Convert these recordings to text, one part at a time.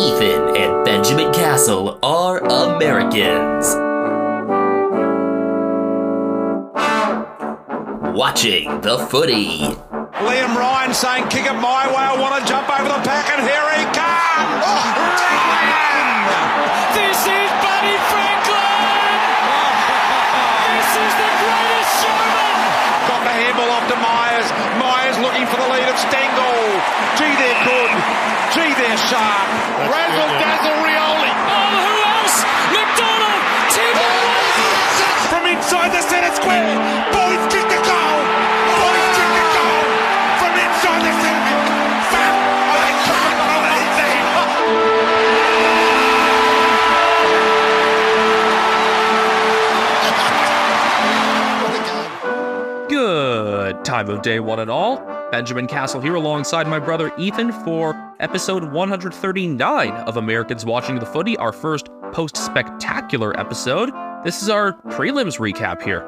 Ethan and Benjamin Castle are Americans. Watching the footy. Liam Ryan saying, kick it my way, I want to jump over the pack, and here he comes! Oh, Ryan! For the lead of Stengle. Gee, they're good. Gee, they're sharp. Razzle dazzle Rioli. Oh, who else? McDonald! Timber oh, From inside the centre square. Boys kick the goal. Boys kick the goal. From inside the centre. Fat. I can't believe it. Good time of day, one and all. Benjamin Castle here alongside my brother Ethan for episode 139 of Americans Watching the Footy, our first post spectacular episode. This is our prelims recap here.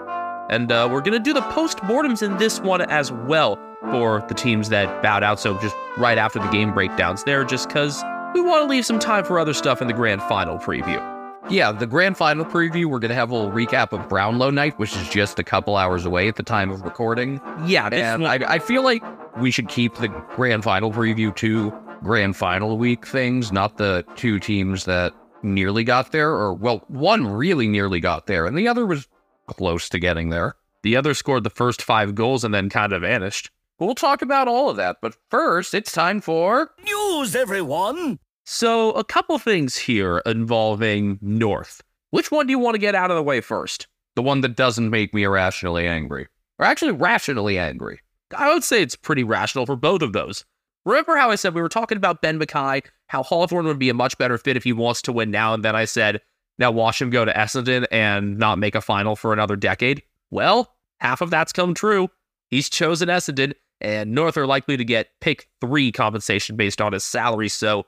And uh, we're going to do the post mortems in this one as well for the teams that bowed out. So just right after the game breakdowns there, just because we want to leave some time for other stuff in the grand final preview. Yeah, the grand final preview, we're going to have a little recap of Brownlow night, which is just a couple hours away at the time of recording. Yeah, and I, I feel like we should keep the grand final preview to grand final week things, not the two teams that nearly got there, or, well, one really nearly got there, and the other was close to getting there. The other scored the first five goals and then kind of vanished. We'll talk about all of that, but first, it's time for News, everyone! So, a couple things here involving North. Which one do you want to get out of the way first? The one that doesn't make me irrationally angry. Or actually, rationally angry. I would say it's pretty rational for both of those. Remember how I said we were talking about Ben McKay, how Hawthorn would be a much better fit if he wants to win now, and then I said, now watch him go to Essendon and not make a final for another decade? Well, half of that's come true. He's chosen Essendon, and North are likely to get pick three compensation based on his salary, so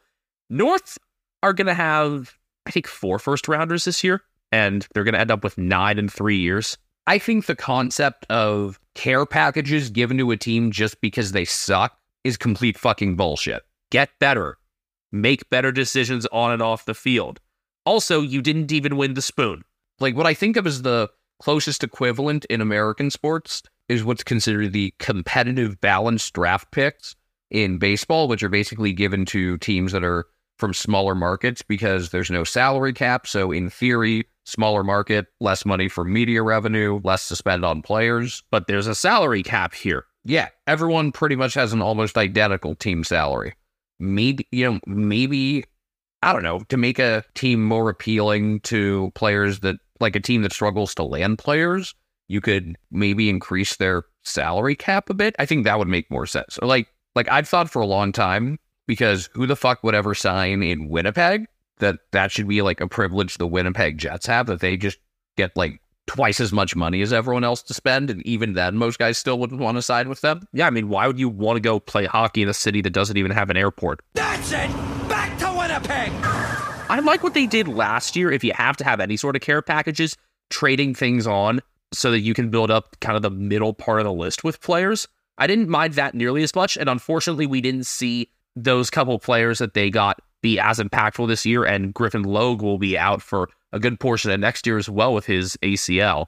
North are going to have, I think, four first rounders this year, and they're going to end up with nine in three years. I think the concept of care packages given to a team just because they suck is complete fucking bullshit. Get better, make better decisions on and off the field. Also, you didn't even win the spoon. Like, what I think of as the closest equivalent in American sports is what's considered the competitive balanced draft picks in baseball, which are basically given to teams that are from smaller markets because there's no salary cap. So, in theory, smaller market, less money for media revenue, less to spend on players. But there's a salary cap here. Yeah, everyone pretty much has an almost identical team salary. Maybe, you know, maybe, I don't know, to make a team more appealing to players that, like a team that struggles to land players, you could maybe increase their salary cap a bit. I think that would make more sense. Or like, like I've thought for a long time because who the fuck would ever sign in Winnipeg that that should be like a privilege the Winnipeg Jets have that they just get like twice as much money as everyone else to spend and even then most guys still wouldn't want to sign with them. Yeah, I mean, why would you want to go play hockey in a city that doesn't even have an airport? That's it! Back to Winnipeg! I like what they did last year if you have to have any sort of care packages, trading things on so that you can build up kind of the middle part of the list with players. I didn't mind that nearly as much, and unfortunately, we didn't see those couple players that they got be as impactful this year, and Griffin Logue will be out for a good portion of next year as well with his ACL.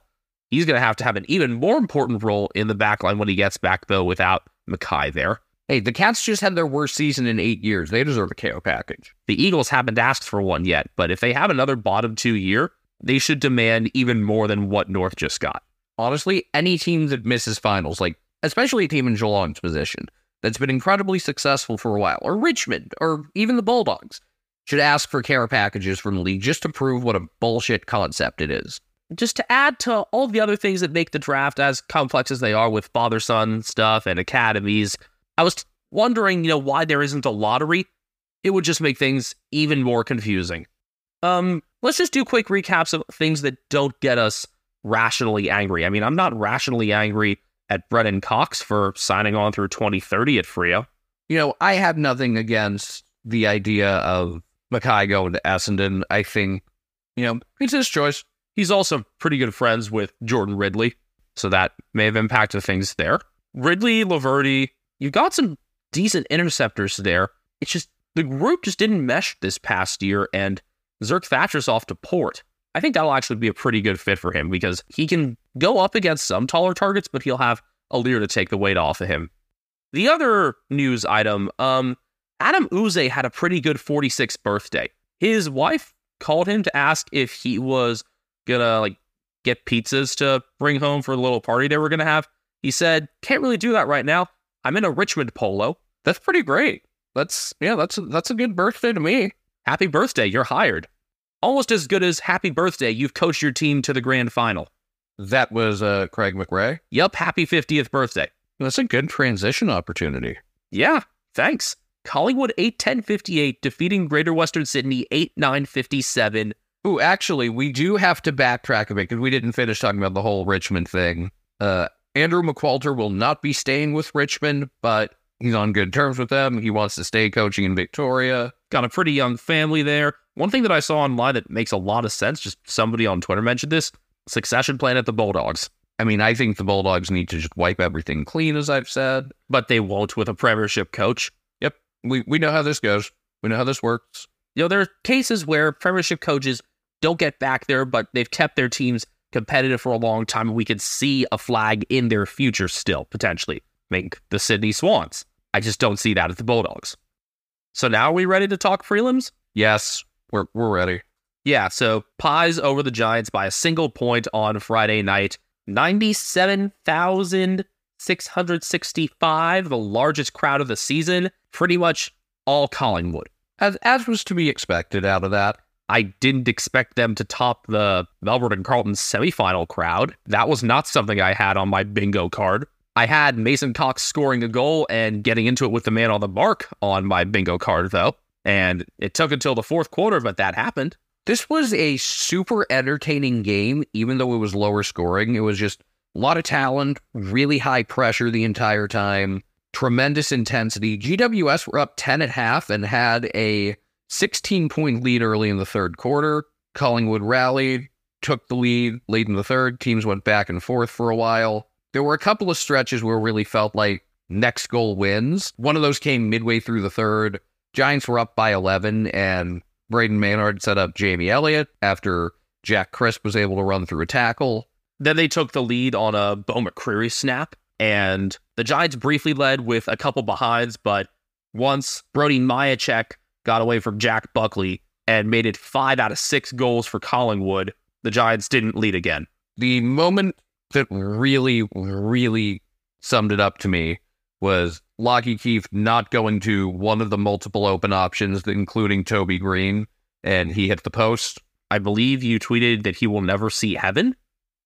He's going to have to have an even more important role in the back line when he gets back, though, without McKay there. Hey, the Cats just had their worst season in eight years. They deserve a KO package. The Eagles haven't asked for one yet, but if they have another bottom two year, they should demand even more than what North just got. Honestly, any team that misses finals, like especially a team in Geelong's position, that's been incredibly successful for a while, or Richmond, or even the Bulldogs, should ask for care packages from the league just to prove what a bullshit concept it is. Just to add to all the other things that make the draft as complex as they are with father son stuff and academies, I was wondering, you know, why there isn't a lottery. It would just make things even more confusing. Um, let's just do quick recaps of things that don't get us rationally angry. I mean, I'm not rationally angry at Brennan Cox for signing on through 2030 at Freo. You know, I have nothing against the idea of McKay going to Essendon. I think, you know, it's his choice. He's also pretty good friends with Jordan Ridley, so that may have impacted things there. Ridley, Laverde, you've got some decent interceptors there. It's just the group just didn't mesh this past year, and Zerk Thatcher's off to Port. I think that'll actually be a pretty good fit for him because he can go up against some taller targets, but he'll have a leader to take the weight off of him. The other news item, um, Adem Yze had a pretty good 46th birthday. His wife called him to ask if he was gonna like get pizzas to bring home for the little party they were gonna have. He said, "Can't really do that right now. I'm in a Richmond polo." That's pretty great. That's yeah, that's that's a good birthday to me. Happy birthday, you're hired. Almost as good as happy birthday, you've coached your team to the grand final. That was uh, Craig McRae. Yup, happy 50th birthday. That's a good transition opportunity. Yeah, thanks. Collingwood 8 10 58, defeating Greater Western Sydney 8 9 57. Ooh, actually, we do have to backtrack a bit because we didn't finish talking about the whole Richmond thing. Uh, Andrew McQualter will not be staying with Richmond, but he's on good terms with them. He wants to stay coaching in Victoria. Got a pretty young family there. One thing that I saw online that makes a lot of sense, just somebody on Twitter mentioned this succession plan at the Bulldogs. I mean, I think the Bulldogs need to just wipe everything clean, as I've said. But they won't with a premiership coach. Yep, we, we know how this goes. We know how this works. You know, there are cases where premiership coaches don't get back there, but they've kept their teams competitive for a long time. And we could see a flag in their future still, potentially. Make the Sydney Swans. I just don't see that at the Bulldogs. So now are we ready to talk prelims? Yes, we're, we're ready. Yeah, so Pies over the Giants by a single point on Friday night. 97,665, the largest crowd of the season. Pretty much all Collingwood. As, as was to be expected out of that. I didn't expect them to top the Melbourne and Carlton semifinal crowd. That was not something I had on my bingo card. I had Mason Cox scoring a goal and getting into it with the man on the mark on my bingo card, though. And it took until the fourth quarter, but that happened. This was a super entertaining game, even though it was lower scoring. It was just a lot of talent, really high pressure the entire time, tremendous intensity. GWS were up 10 at half and had a 16 point lead early in the third quarter. Collingwood rallied, took the lead late in the third. Teams went back and forth for a while. There were a couple of stretches where it really felt like next goal wins. One of those came midway through the third. Giants were up by 11, and Brayden Maynard set up Jamie Elliott after Jack Crisp was able to run through a tackle. Then they took the lead on a Beau McCreery snap, and the Giants briefly led with a couple behinds, but once Brody Mihocek got away from Jack Buckley and made it five out of six goals for Collingwood, the Giants didn't lead again. The moment that really, really summed it up to me was Lachie Keeffe not going to one of the multiple open options, including Toby Green, and he hit the post. I believe you tweeted that he will never see heaven.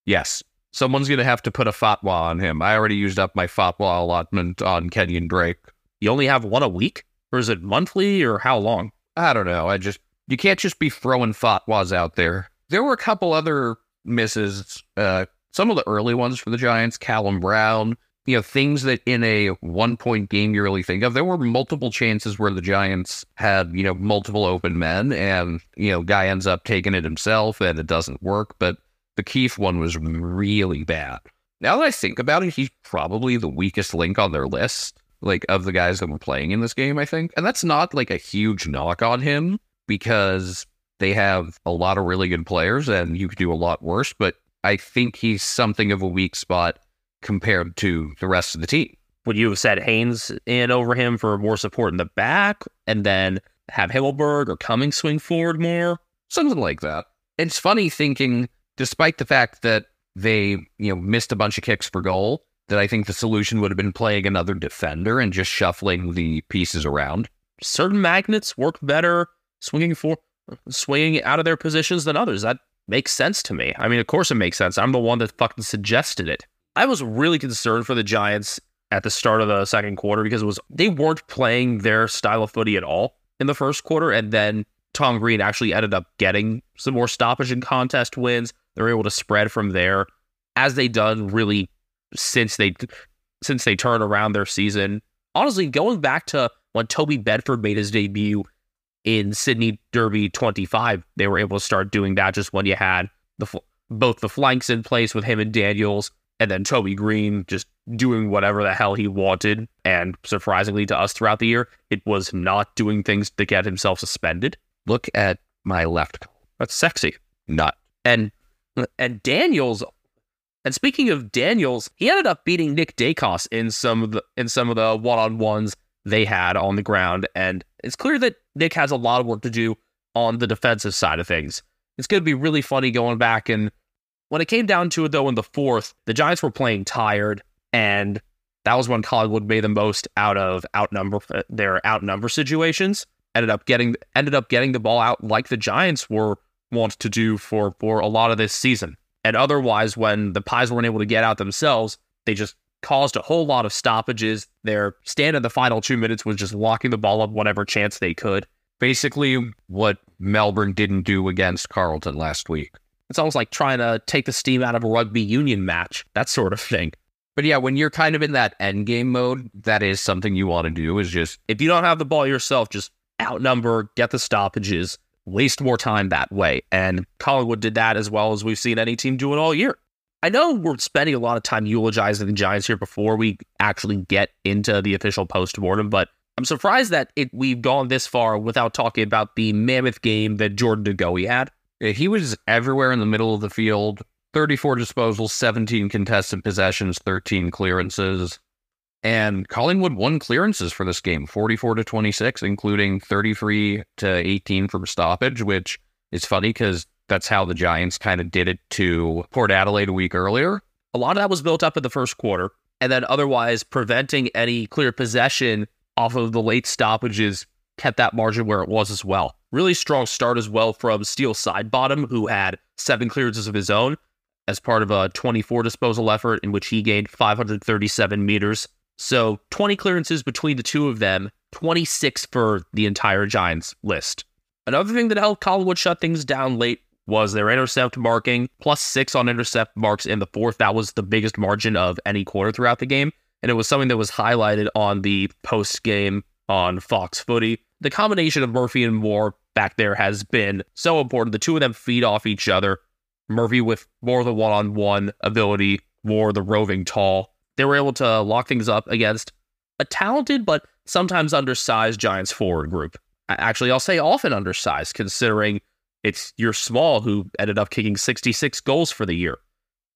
Yes. Someone's going to have to put a fatwa on him. I already used up my fatwa allotment on Kenyon Drake. You only have one a week? Or is it monthly or how long? I don't know. I just, you can't just be throwing fatwas out there. There were a couple other misses, uh, some of the early ones for the Giants, Callum Brown, you know, things that in a one point game you really think of. There were multiple chances where the Giants had, you know, multiple open men and, you know, guy ends up taking it himself and it doesn't work. But the Keeffe one was really bad. Now that I think about it, he's probably the weakest link on their list, like of the guys that were playing in this game, I think. And that's not like a huge knock on him because they have a lot of really good players and you could do a lot worse. But I think he's something of a weak spot compared to the rest of the team. Would you have said Haynes in over him for more support in the back and then have Himmelberg or Cummings swing forward more? Something like that. It's funny thinking, despite the fact that they, you know, missed a bunch of kicks for goal, that I think the solution would have been playing another defender and just shuffling the pieces around. Certain magnets work better swinging for swinging out of their positions than others. That makes sense to me. I mean, of course it makes sense. I'm the one that fucking suggested it. I was really concerned for the Giants at the start of the second quarter because it was they weren't playing their style of footy at all in the first quarter, and then Tom Green actually ended up getting some more stoppage and contest wins. They were able to spread from there, as they done really since they since they turned around their season. Honestly, going back to when Toby Bedford made his debut in Sydney Derby 25, they were able to start doing that just when you had the both the flanks in place with him and Daniels, and then Toby Green just doing whatever the hell he wanted. And surprisingly to us throughout the year, it was not doing things to get himself suspended. Look at my left. That's sexy. Not. And and Daniels and speaking of Daniels, he ended up beating Nick Daicos in some of the in some of the one-on-ones they had on the ground. And it's clear that Nick has a lot of work to do on the defensive side of things. It's going to be really funny going back and when it came down to it though in the fourth, the Giants were playing tired and that was when Collingwood made the most out of outnumber uh, their outnumber situations. Ended up getting ended up getting the ball out like the Giants were want to do for for a lot of this season. And otherwise, when the Pies weren't able to get out themselves, they just caused a whole lot of stoppages. Their stand in the final two minutes was just locking the ball up whatever chance they could. Basically, what Melbourne didn't do against Carlton last week. It's almost like trying to take the steam out of a rugby union match, that sort of thing. But yeah, when you're kind of in that end game mode, that is something you want to do. Is just If you don't have the ball yourself, just outnumber, get the stoppages, waste more time that way. And Collingwood did that as well as we've seen any team do it all year. I know we're spending a lot of time eulogizing the Giants here before we actually get into the official postmortem, but I'm surprised that it, we've gone this far without talking about the mammoth game that Jordan De Goey had. Eh, he was everywhere in the middle of the field. 34 disposals, 17 contested possessions, 13 clearances. And Collingwood won clearances for this game, 44 to 26, including 33 to 18 from stoppage, which is funny because that's how the Giants kind of did it to Port Adelaide a week earlier. A lot of that was built up in the first quarter, and then otherwise preventing any clear possession off of the late stoppages kept that margin where it was as well. Really strong start as well from Steele Sidebottom, who had seven clearances of his own as part of a 24 disposal effort in which he gained 537 meters. So 20 clearances between the two of them, 26 for the entire Giants list. Another thing that helped Collingwood shut things down late was their intercept marking, plus six on intercept marks in the fourth. That was the biggest margin of any quarter throughout the game. And it was something that was highlighted on the post game on Fox Footy. The combination of Murphy and Moore back there has been so important. The two of them feed off each other. Murphy with more the one on one ability, Moore the roving tall. They were able to lock things up against a talented but sometimes undersized Giants forward group. Actually, I'll say often undersized, considering it's your small who ended up kicking 66 goals for the year.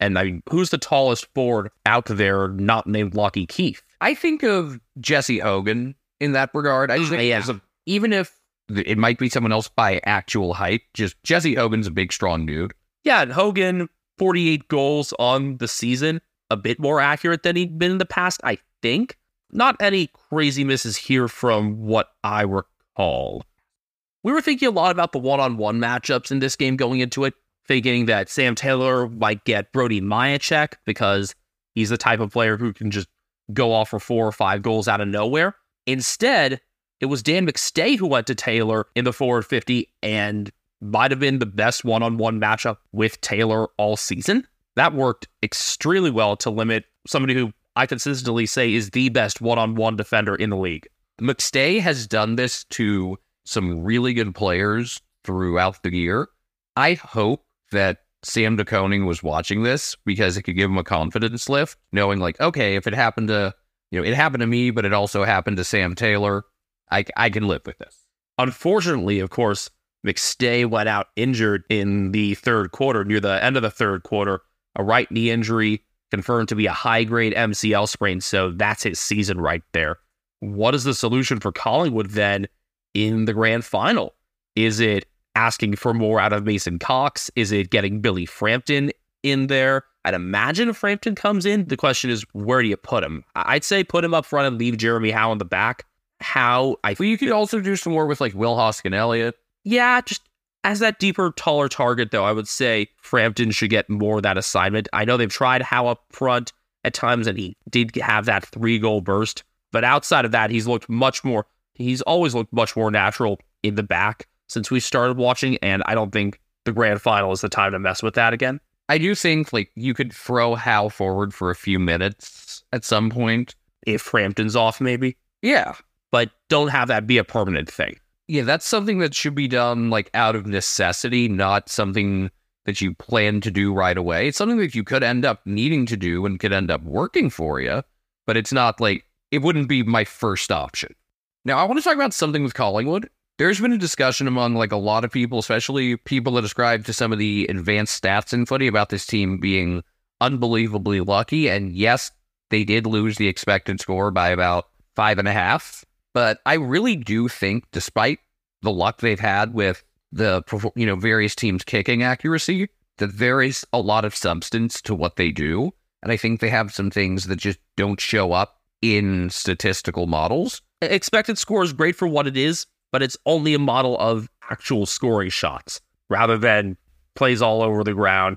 And I mean, who's the tallest forward out there not named Lachie Keeffe? I think of Jesse Hogan in that regard. I just mm-hmm. think Yeah. a- even if it might be someone else by actual height, just Jesse Hogan's a big, strong dude. Yeah, and Hogan, 48 goals on the season, a bit more accurate than he'd been in the past, I think. Not any crazy misses here from what I recall. We were thinking a lot about the one on one matchups in this game going into it, thinking that Sam Taylor might get Brody Myachek because he's the type of player who can just go off for four or five goals out of nowhere. Instead, it was Dan McStay who went to Taylor in the forward 50 and might have been the best one on one matchup with Taylor all season. That worked extremely well to limit somebody who I consistently say is the best one on one defender in the league. McStay has done this to some really good players throughout the year. I hope that Sam De Koning was watching this because it could give him a confidence lift, knowing like, okay, if it happened to, you know, it happened to me, but it also happened to Sam Taylor, I, I can live with this. Unfortunately, of course, McStay went out injured in the third quarter, near the end of the third quarter. A right knee injury confirmed to be a high grade MCL sprain. So that's his season right there. What is the solution for Collingwood then in the grand final? Is it asking for more out of Mason Cox? Is it getting Billy Frampton in there? I'd imagine if Frampton comes in, the question is where do you put him? I'd say put him up front and leave Jeremy Howe in the back. How I But you could also do some more with like Will Hoskin Elliott. yeah, just as that deeper, taller target, though, I would say Frampton should get more of that assignment. I know they've tried Howe up front at times, and he did have that three goal burst. But outside of that, he's looked much more, he's always looked much more natural in the back since we started watching. And I don't think the grand final is the time to mess with that again. I do think like you could throw Hal forward for a few minutes at some point. If Frampton's off, maybe, Yeah. But don't have that be a permanent thing. Yeah, that's something that should be done like out of necessity, not something that you plan to do right away. It's something that you could end up needing to do and could end up working for you, but it's not like it wouldn't be my first option. Now, I want to talk about something with Collingwood. There's been a discussion among like a lot of people, especially people that ascribe to some of the advanced stats in footy about this team being unbelievably lucky. And yes, they did lose the expected score by about five and a half. But I really do think, despite the luck they've had with the you know various teams kicking accuracy, that there is a lot of substance to what they do, and I think they have some things that just don't show up in statistical models. Expected score is great for what it is, but it's only a model of actual scoring shots rather than plays all over the ground.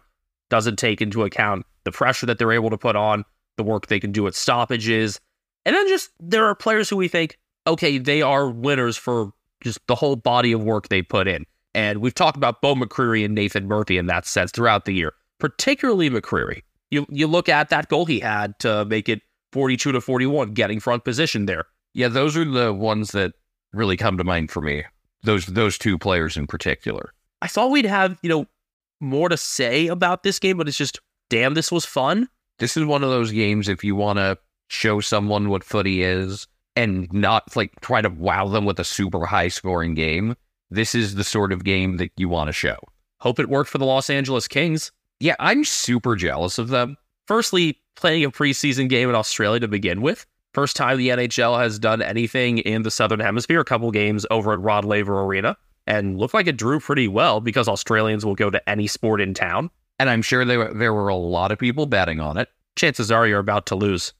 Doesn't take into account the pressure that they're able to put on, the work they can do at stoppages, and then just there are players who we think, okay, they are winners for just the whole body of work they put in. And we've talked about Beau McCreery and Nathan Murphy in that sense throughout the year, particularly McCreery. You you look at that goal he had to make it 42 to 41, getting front position there. Yeah, those are the ones that really come to mind for me. Those those two players in particular. I thought we'd have, you know, more to say about this game, but it's just damn this was fun. This is one of those games if you want to show someone what footy is and not like try to wow them with a super high scoring game, this is the sort of game that you want to show. Hope it worked for the Los Angeles Kings. Yeah, I'm super jealous of them. Firstly, playing a preseason game in Australia to begin with. First time the NHL has done anything in the Southern Hemisphere, a couple games over at Rod Laver Arena, and looked like it drew pretty well because Australians will go to any sport in town. And I'm sure there, there were a lot of people betting on it. Chances are you're about to lose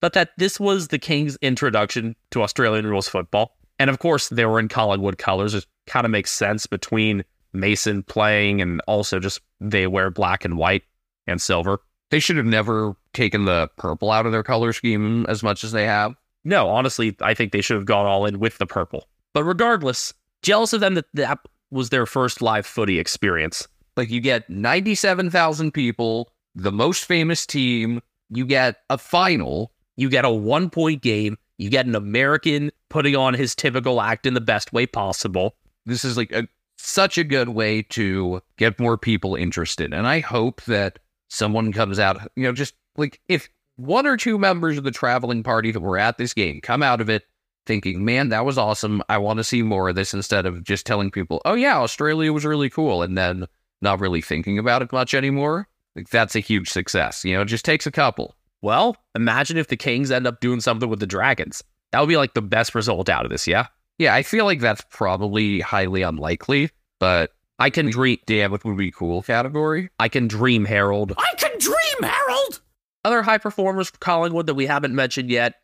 but that this was the Kings' introduction to Australian rules football. And of course, they were in Collingwood colors. It kind of makes sense between Mason playing and also just they wear black and white and silver. They should have never taken the purple out of their color scheme as much as they have. No, honestly, I think they should have gone all in with the purple. But regardless, jealous of them that that was their first live footy experience. Like you get 97,000 people, the most famous team, you get a final you get a one point game. You get an American putting on his typical act in the best way possible. This is like a, such a good way to get more people interested. And I hope that someone comes out, you know, just like if one or two members of the traveling party that were at this game come out of it thinking, man, that was awesome. I want to see more of this instead of just telling people, oh, yeah, Australia was really cool. And then not really thinking about it much anymore. Like that's a huge success. You know, it just takes a couple. Well, imagine if the Kings end up doing something with the Dragons. That would be like the best result out of this, yeah? Yeah, I feel like that's probably highly unlikely, but I can dream. Damn, it would be cool category. I can dream, Harold. I can dream, Harold! Other high performers for Collingwood that we haven't mentioned yet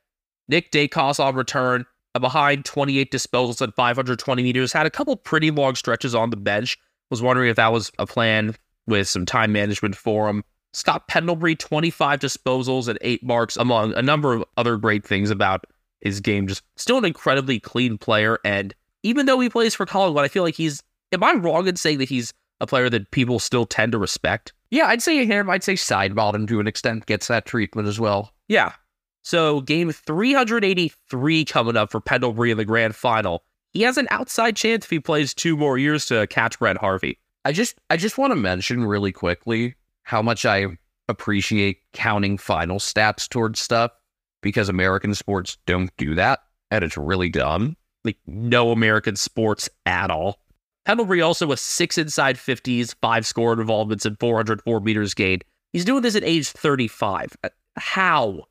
Nick Daicos on return, a behind 28 disposals at 520 meters, had a couple pretty long stretches on the bench. Was wondering if that was a plan with some time management for him. Scott Pendlebury, 25 disposals and eight marks, among a number of other great things about his game. Just still an incredibly clean player. And even though he plays for Collingwood, I feel like he's, am I wrong in saying that he's a player that people still tend to respect? Yeah, I'd say him. I'd say Sidebottom to an extent gets that treatment as well. Yeah. So game 383 coming up for Pendlebury in the grand final. He has an outside chance if he plays two more years to catch Brent Harvey. I just I just want to mention really quickly how much I appreciate counting final stats towards stuff because American sports don't do that. And it's really dumb. Like, no American sports at all. Pendlebury also with six inside 50s, five score involvements, and 404 meters gained. He's doing this at age 35. Uh, how?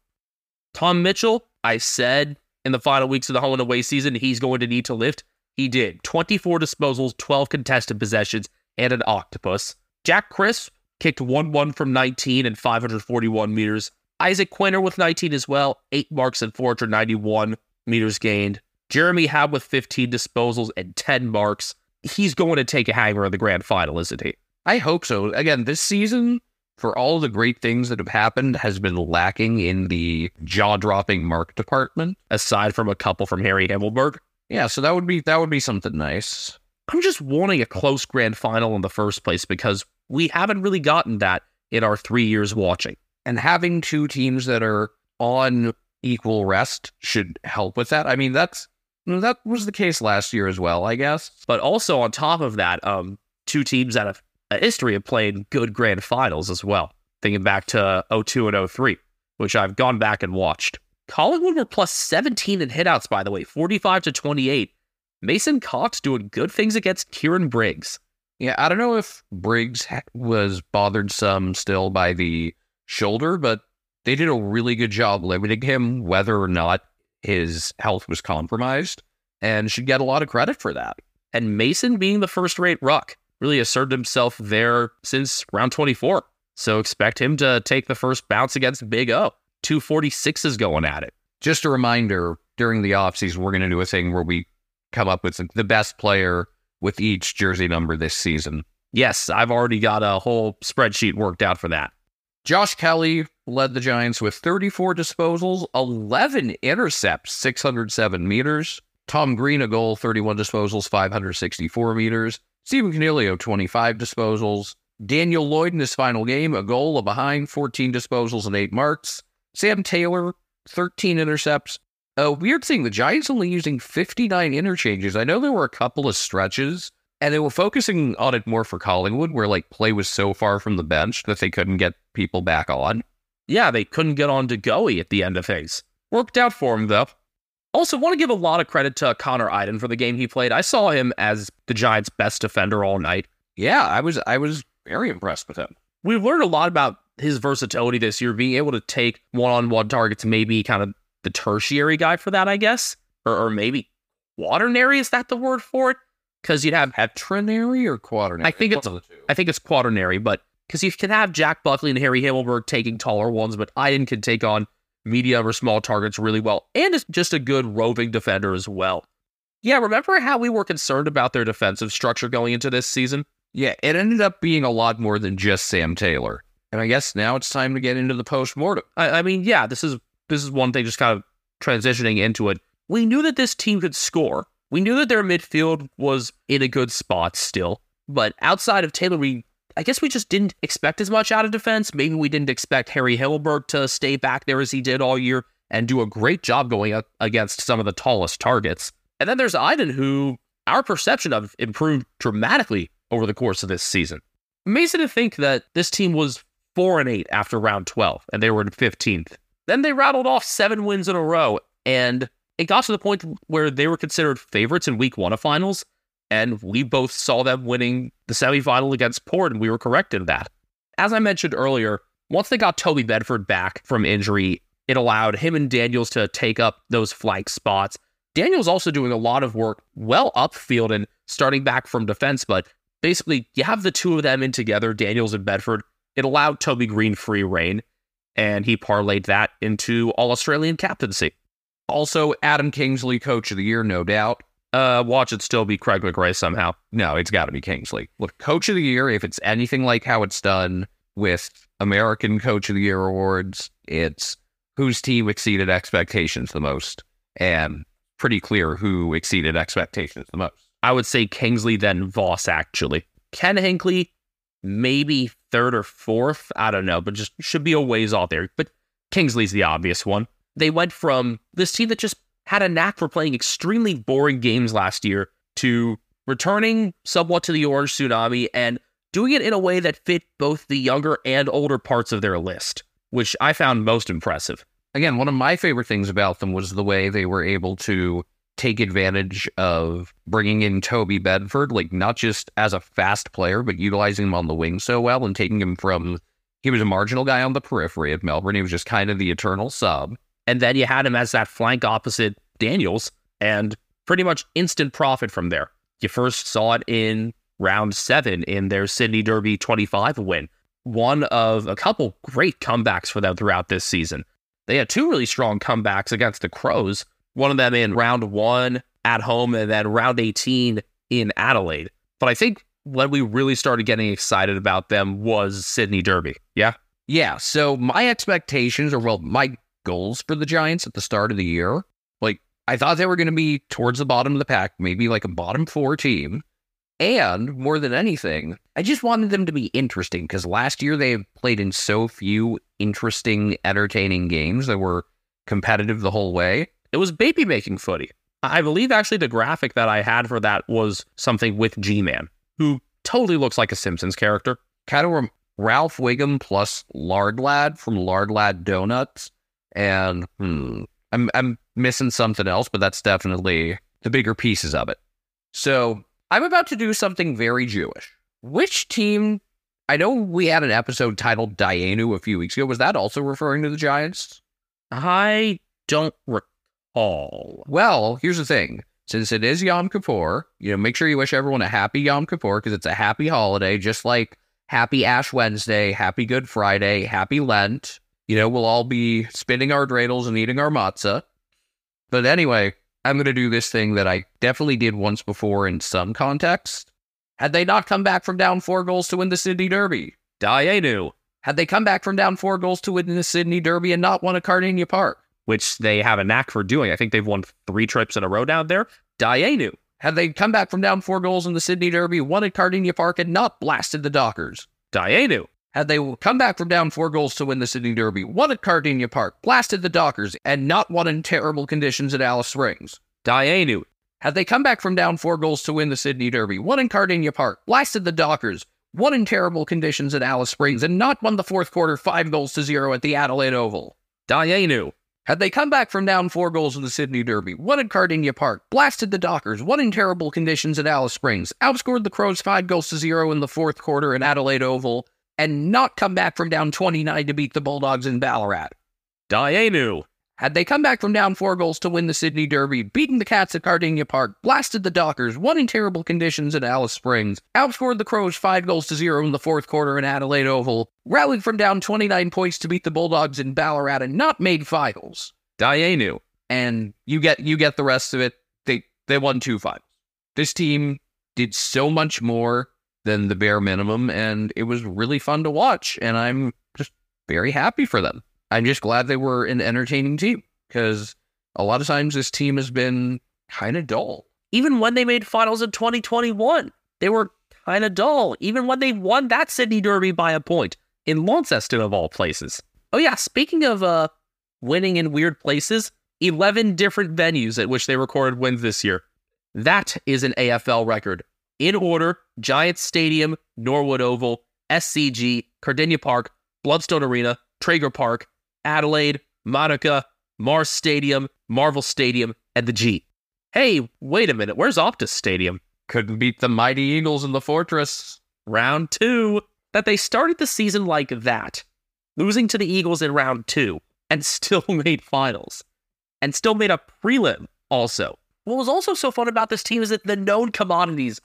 Tom Mitchell, I said in the final weeks of the home and away season, he's going to need to lift. He did 24 disposals, 12 contested possessions, and an octopus. Jack Crisp, kicked 1 1 from 19 and 541 meters. Isaac Quaynor with 19 as well, 8 marks and 491 meters gained. Jeremy Habb with 15 disposals and 10 marks. He's going to take a hanger in the grand final, isn't he? I hope so. Again, this season, for all the great things that have happened, has been lacking in the jaw dropping mark department, aside from a couple from Harry Himmelberg. Yeah, so that would be that would be something nice. I'm just wanting a close grand final in the first place because we haven't really gotten that in our three years watching. And having two teams that are on equal rest should help with that. I mean, that's that was the case last year as well, I guess. But also on top of that, um, two teams that have a history of playing good grand finals as well. Thinking back to 02 and 03, which I've gone back and watched. Collingwood were plus 17 in hitouts, by the way, 45 to 28. Mason Cox doing good things against Kieran Briggs. Yeah, I don't know if Briggs ha- was bothered some still by the shoulder, but they did a really good job limiting him, whether or not his health was compromised, and should get a lot of credit for that. And Mason being the first rate ruck really asserted himself there since round 24. So expect him to take the first bounce against Big O. 246 is going at it. Just a reminder during the offseason, we're going to do a thing where we come up with the best player with each jersey number this season. Yes, I've already got a whole spreadsheet worked out for that. Josh Kelly led the Giants with 34 disposals, 11 intercepts, 607 meters. Tom Green, a goal, 31 disposals, 564 meters. Stephen Coniglio, 25 disposals. Daniel Lloyd in his final game, a goal, a behind, 14 disposals, and eight marks. Sam Taylor, 13 intercepts. A weird thing, the Giants only using 59 interchanges. I know there were a couple of stretches, and they were focusing on it more for Collingwood, where like play was so far from the bench that they couldn't get people back on. Yeah, they couldn't get on to Goey at the end of things. Worked out for him, though. Also, want to give a lot of credit to Connor Idun for the game he played. I saw him as the Giants' best defender all night. Yeah, I was I was very impressed with him. We've learned a lot about his versatility this year, being able to take one-on-one targets, maybe kind of the tertiary guy for that, I guess, or, or maybe quaternary. Is that the word for it? Because you'd have Petronary or quaternary? I think it's One of the two. I think it's quaternary, but because you can have Jack Buckley and Harry Himmelberg taking taller ones, but Idun can take on medium or small targets really well, and is just a good roving defender as well. Yeah, remember how we were concerned about their defensive structure going into this season? Yeah, it ended up being a lot more than just Sam Taylor. And I guess now it's time to get into the post mortem. I, I mean, yeah, this is this is one thing, just kind of transitioning into it. We knew that this team could score. We knew that their midfield was in a good spot still, but outside of Taylor, we I guess we just didn't expect as much out of defense. Maybe we didn't expect Harry Himmelberg to stay back there as he did all year and do a great job going up against some of the tallest targets. And then there's Idun, who our perception of improved dramatically over the course of this season. Amazing to think that this team was four and eight after round 12, and they were in 15th. Then they rattled off seven wins in a row, and it got to the point where they were considered favorites in week one of finals. And we both saw them winning the semifinal against Port, and we were correct in that. As I mentioned earlier, once they got Toby Bedford back from injury, it allowed him and Daniels to take up those flank spots. Daniels also doing a lot of work well upfield and starting back from defense, but basically you have the two of them in together, Daniels and Bedford. It allowed Toby Green free reign, and he parlayed that into all Australian captaincy. Also, Adam Kingsley, coach of the year, no doubt. Uh, watch it still be Craig McRae somehow. No, it's got to be Kingsley. Look, coach of the year, if it's anything like how it's done with American Coach of the Year awards, it's whose team exceeded expectations the most. And pretty clear who exceeded expectations the most. I would say Kingsley, then Voss, actually. Ken Hinkley, maybe third or fourth. I don't know, but just should be a ways out there. But Kingsley's the obvious one. They went from this team that just had a knack for playing extremely boring games last year to returning somewhat to the Orange Tsunami and doing it in a way that fit both the younger and older parts of their list, which I found most impressive. Again, one of my favorite things about them was the way they were able to take advantage of bringing in Toby Bedford, like not just as a fast player, but utilizing him on the wing so well and taking him from he was a marginal guy on the periphery of Melbourne. He was just kind of the eternal sub. And then you had him as that flank opposite Daniels, and pretty much instant profit from there. You first saw it in round seven in their Sydney Derby 25 win. One of a couple great comebacks for them throughout this season. They had two really strong comebacks against the Crows, one of them in round one at home, and then round 18 in Adelaide. But I think when we really started getting excited about them was Sydney Derby. Yeah. Yeah. So my expectations, or well, my goals for the Giants at the start of the year, like I thought they were going to be towards the bottom of the pack, maybe like a bottom four team. And more than anything, I just wanted them to be interesting because last year they played in so few interesting, entertaining games that were competitive the whole way. It was baby making footy. I believe actually the graphic that I had for that was something with G Man, who totally looks like a Simpsons character. Kind of Ralph Wiggum plus Lard Lad from Lard Lad Donuts. And hmm, I'm I'm missing something else, but that's definitely the bigger pieces of it. So I'm about to do something very Jewish. Which team? I know we had an episode titled Dayenu a few weeks ago. Was that also referring to the Giants? I don't recall. Well, here's the thing. Since it is Yom Kippur, you know, make sure you wish everyone a happy Yom Kippur because it's a happy holiday, just like happy Ash Wednesday, happy Good Friday, happy Lent. You know, we'll all be spinning our dreidels and eating our matzah. But anyway, I'm going to do this thing that I definitely did once before in some context. Had they not come back from down four goals to win the Sydney Derby? Dayenu, eh, Had they come back from down four goals to win the Sydney Derby and not won at Kardinia Park? Which they have a knack for doing. I think they've won three trips in a row down there. Dayenu, Had they come back from down four goals in the Sydney Derby, won at Kardinia Park, and not blasted the Dockers? Dayenu, Had they come back from down four goals to win the Sydney Derby, won at Kardinia Park, blasted the Dockers, and not won in terrible conditions at Alice Springs? Dayenu, Had they come back from down four goals to win the Sydney Derby, won in Kardinia Park, blasted the Dockers, won in terrible conditions at Alice Springs, and not won the fourth quarter five goals to zero at the Adelaide Oval? Dayenu, Had they come back from down four goals in the Sydney Derby, won at Kardinia Park, blasted the Dockers, won in terrible conditions at Alice Springs, outscored the Crows five goals to zero in the fourth quarter at Adelaide Oval, and not come back from down 29 to beat the Bulldogs in Ballarat? Dayenu, Had they come back from down four goals to win the Sydney Derby, beaten the Cats at Kardinia Park, blasted the Dockers, won in terrible conditions at Alice Springs, outscored the Crows five goals to zero in the fourth quarter in Adelaide Oval, rallied from down 29 points to beat the Bulldogs in Ballarat, and not made finals? Dayenu, and you get you get the rest of it. They they won two finals. This team did so much more than the bare minimum, and it was really fun to watch. And I'm just very happy for them. I'm just glad they were an entertaining team because a lot of times this team has been kind of dull. even when they made finals in 2021, they were kind of dull. Even when they won that Sydney Derby by a point in Launceston of all places. Oh yeah, speaking of uh winning in weird places, 11 different venues at which they recorded wins this year. That is an AFL record. In order, Giants Stadium, Norwood Oval, SCG, Kardinia Park, Blundstone Arena, Traeger Park, Adelaide, Manuka, Mars Stadium, Marvel Stadium, and the G. Hey, wait a minute, where's Optus Stadium? Couldn't beat the mighty Eagles in the Fortress. Round two. That they started the season like that, losing to the Eagles in round two, and still made finals. And still made a prelim also. What was also so fun about this team is that the known commodities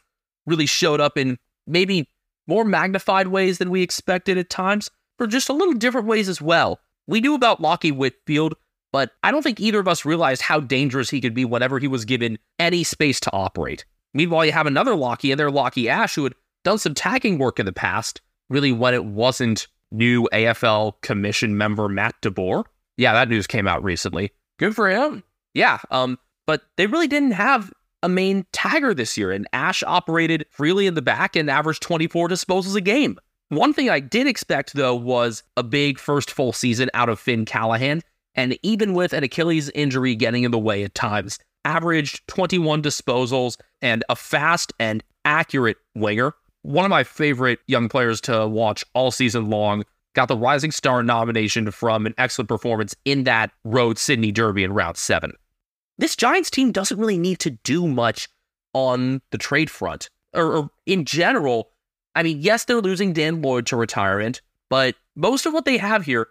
really showed up in maybe more magnified ways than we expected at times, for just a little different ways as well. We knew about Lachie Whitfield, but I don't think either of us realized how dangerous he could be whenever he was given any space to operate. Meanwhile, you have another Lockie in there, Lachie Ash, who had done some tagging work in the past, really when it wasn't new AFL commission member Matt DeBoer. Yeah, that news came out recently. Good for him. Yeah, um, but they really didn't have a main tagger this year, and Ash operated freely in the back and averaged 24 disposals a game. One thing I did expect, though, was a big first full season out of Finn Callaghan, and even with an Achilles injury getting in the way at times, averaged 21 disposals and a fast and accurate winger. One of my favorite young players to watch all season long. Got the Rising Star nomination from an excellent performance in that road Sydney Derby in round seven. This Giants team doesn't really need to do much on the trade front, or, or in general. I mean, yes, they're losing Dan Lloyd to retirement, but most of what they have here